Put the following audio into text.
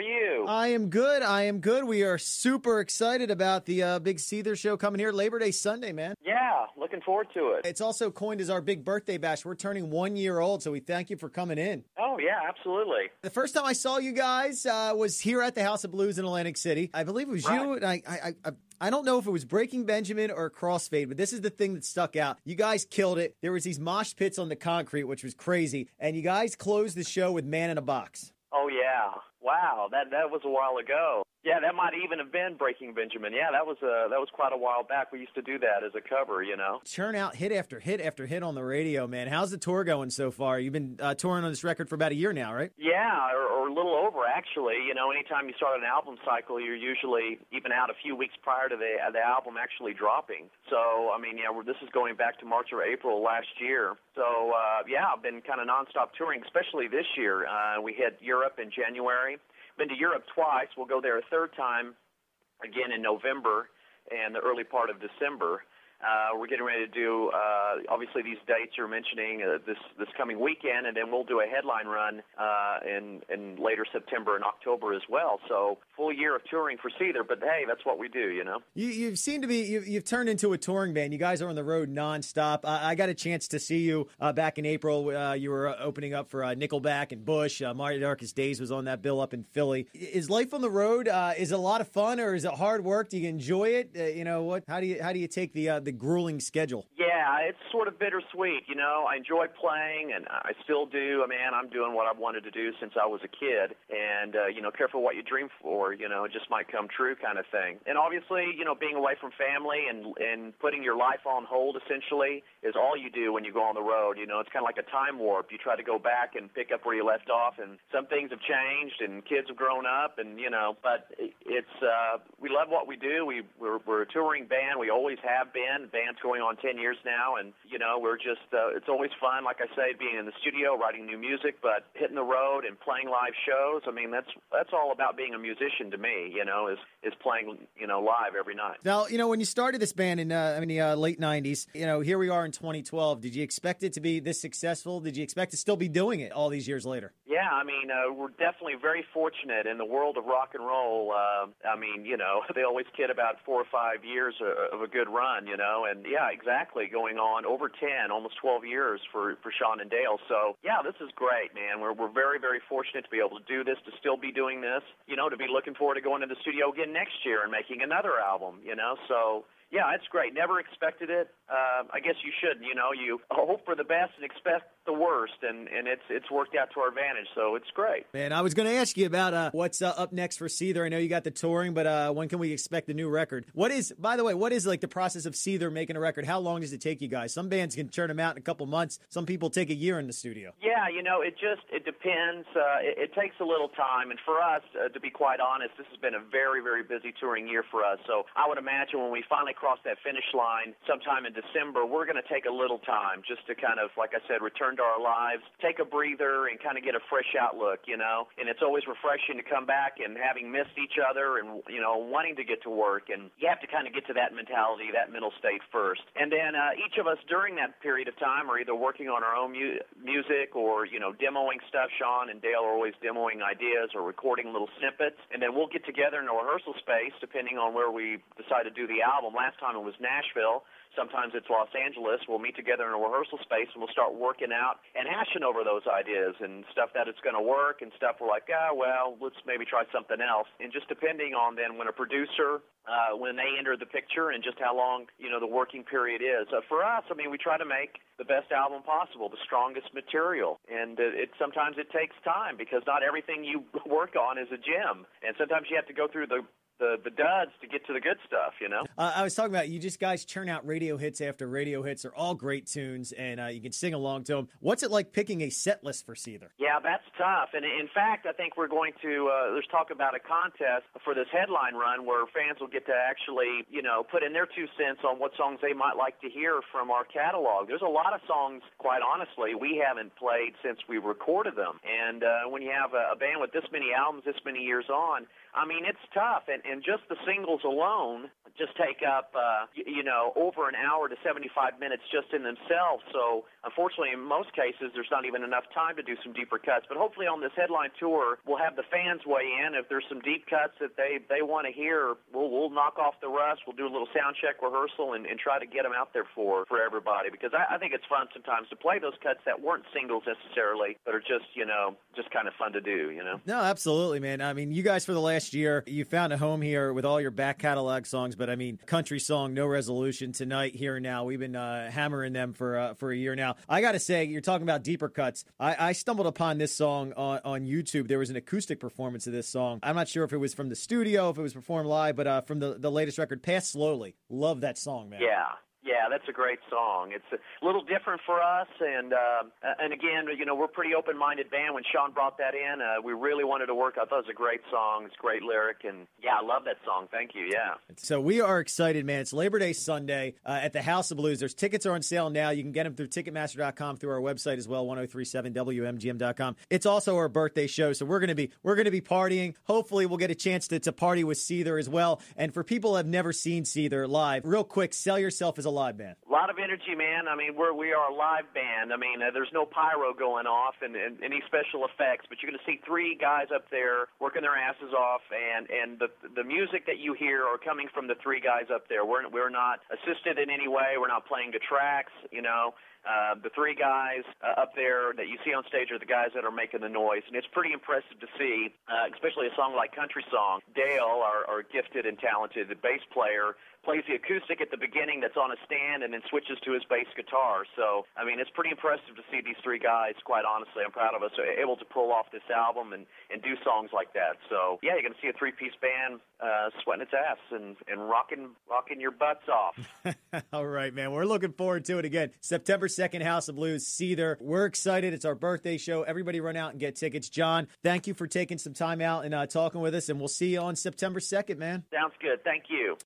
are you? I am good. I am good. We are super excited about the uh, big Seether show coming here Labor Day Sunday, man. Yeah, looking forward to it. It's also coined as our big birthday bash. We're turning one year old, so we thank you for coming in. Oh, yeah, absolutely. The first time I saw you guys uh, was here at the House of Blues in Atlantic City. I believe it was Right. you, and I, I, I, I don't know if it was Breaking Benjamin or Crossfade, but this is the thing that stuck out. You guys killed it. There was these mosh pits on the concrete, which was crazy, and you guys closed the show with Man in a Box. Oh, yeah. Wow, that that was a while ago. Yeah, that might even have been Breaking Benjamin. Yeah, that was uh, that was quite a while back. We used to do that as a cover, you know. Churn out hit after hit after hit on the radio, man. How's the tour going so far? You've been uh, touring on this record for about a year now, right? Yeah, or, or a little over actually. You know, anytime you start an album cycle, you're usually even out a few weeks prior to the uh, the album actually dropping. So, I mean, yeah, we're, this is going back to March or April last year. So, uh, yeah, I've been kind of nonstop touring, especially this year. Uh, we hit Europe in January. Been to Europe twice. We'll go there a third time again in November and the early part of December. Uh, we're getting ready to do uh, obviously these dates you're mentioning uh, this this coming weekend, and then we'll do a headline run uh, in in later September and October as well. So full year of touring for Seether, but hey, that's what we do, you know. You, you've seemed to be you, you've turned into a touring band. You guys are on the road nonstop. I, I got a chance to see you uh, back in April. Uh, you were opening up for Nickelback and Bush. Uh, My Darkest Days was on that bill up in Philly. Is life on the road? Is a lot of fun or is it hard work? Do you enjoy it? You know what? How do you how do you take the uh, the grueling schedule? Yeah, it's sort of bittersweet. You know, I enjoy playing, and I still do. I mean, I'm doing what I've wanted to do since I was a kid, and uh, you know, careful what you dream for. You know, it just might come true, kind of thing. And obviously, you know, being away from family and and putting your life on hold essentially is all you do when you go on the road. You know, it's kind of like a time warp. You try to go back and pick up where you left off, and some things have changed, and kids have grown up, and you know, but it's uh, we love what we do. We we're, we're a touring band. We always have been. Band's going on ten years now, and you know, we're just uh, it's always fun. Like I say, being in the studio, writing new music, but hitting the road and playing live shows. I mean, that's that's all about being a musician to me. You know, is is playing you know live every night. Now, you know, when you started this band in uh, I mean the uh, late '90s, you know, here we are in 2012. Did you expect it to be this successful? Did you expect to still be doing it all these years later? Yeah, I mean, uh, we're definitely very fortunate in the world of rock and roll. Uh, I mean, you know, they always kid about four or five years uh, of a good run, you know, and yeah, exactly, going on over 10, almost 12 years for, for Shaun and Dale. So, yeah, this is great, man. We're, we're very, very fortunate to be able to do this, to still be doing this, you know, to be looking forward to going to the studio again next year and making another album, you know, so. Yeah, it's great. Never expected it. Uh, I guess you shouldn't. You know, you hope for the best and expect the worst, and and it's it's worked out to our advantage. So it's great. Man, I was going to ask you about uh, what's uh, up next for Seether. I know you got the touring, but uh, when can we expect the new record? What is, by the way, what is like the process of Seether making a record? How long does it take you guys? Some bands can churn them out in a couple months. Some people take a year in the studio. Yeah, you know, it just it depends. Uh, it, it takes a little time, and for us, uh, to be quite honest, this has been a very very busy touring year for us. So I would imagine when we finally cross that finish line sometime in December, we're going to take a little time just to kind of, like I said, return to our lives, take a breather, and kind of get a fresh outlook. You know, and it's always refreshing to come back and having missed each other and you know wanting to get to work, and you have to kind of get to that mentality, that mental state first, and then uh, each of us during that period of time are either working on our own mu- music or you know demoing stuff. Shaun and Dale are always demoing ideas or recording little snippets, and then we'll get together in a rehearsal space depending on where we decide to do the album. Last time it was Nashville. Sometimes it's Los Angeles. We'll meet together in a rehearsal space and we'll start working out and hashing over those ideas and stuff that it's going to work and stuff we're like, ah, well, let's maybe try something else. And just depending on then when a producer, uh, when they enter the picture and just how long, you know, the working period is. Uh, for us, I mean, we try to make the best album possible, the strongest material. And uh, it sometimes it takes time because not everything you work on is a gem. And sometimes you have to go through the the, the duds to get to the good stuff, you know? Uh, I was talking about you just guys churn out radio hits after radio hits. They're all great tunes, and uh, you can sing along to them. What's it like picking a set list for Seether? Yeah, that's tough. And in fact, I think we're going to, uh, there's talk about a contest for this headline run where fans will get to actually, you know, put in their two cents on what songs they might like to hear from our catalog. There's a lot of songs, quite honestly, we haven't played since we recorded them. And uh, when you have a, a band with this many albums, this many years on, I mean, it's tough. And, and just the singles alone just take up, uh, you, you know, over an hour to 75 minutes just in themselves. So, unfortunately, in most cases, there's not even enough time to do some deeper cuts. But hopefully, on this headline tour, we'll have the fans weigh in. If there's some deep cuts that they they want to hear, we'll we'll knock off the rust. We'll do a little sound check rehearsal and, and try to get them out there for for everybody because I, I think it's fun sometimes to play those cuts that weren't singles necessarily, but are just you know just kind of fun to do. You know. No, absolutely, man. I mean, you guys for the last year, you found a home here with all your back catalog songs, but I mean, country song, no resolution tonight, here now. We've been uh, hammering them for uh, for a year now. I got to say, you're talking about deeper cuts. I, I stumbled upon this song on, on YouTube. There was an acoustic performance of this song. I'm not sure if it was from the studio, if it was performed live, but uh, from the the latest record, "Pass Slowly." Love that song, man. Yeah, yeah, that's a great song. It's a little different for us, and uh, and again, you know, we're pretty open-minded band. When Shaun brought that in, uh, we really wanted to work. I thought it was a great song. It's great lyric, and yeah, I love that song. Thank you. Yeah. So we are excited, man. It's Labor Day Sunday uh, at the House of Blues. There's tickets are on sale now. You can get them through Ticketmaster.com, through our website as well, 1037WMGM.com. It's also our birthday show, so we're gonna be we're gonna be partying. Hopefully, we'll get a chance to, to party with Seether as well. And for people who have never seen Seether live, real quick, sell yourself as a live band. A lot of energy, man. I mean, we're we are a live band. I mean, uh, there's no pyro going off and, and any special effects, but you're going to see three guys up there working their asses off, and and the the music that you hear are coming from the three guys up there. We're we're not assisted in any way. We're not playing the tracks, you know. Uh, the three guys uh, up there that you see on stage are the guys that are making the noise, and it's pretty impressive to see, uh, especially a song like Country Song. Dale, our, our gifted and talented bass player, plays the acoustic at the beginning that's on a stand and then switches to his bass guitar. So, I mean, it's pretty impressive to see these three guys, quite honestly. I'm proud of us, able to pull off this album and, and do songs like that. So, yeah, you're going to see a three piece band uh, sweating its ass and, and rocking, rocking your butts off. All right, man. We're looking forward to it again. September 2nd, House of Blues, Seether. We're excited. It's our birthday show. Everybody run out and get tickets. John, thank you for taking some time out and uh, talking with us, and we'll see you on September 2nd, man. Sounds good. Thank you.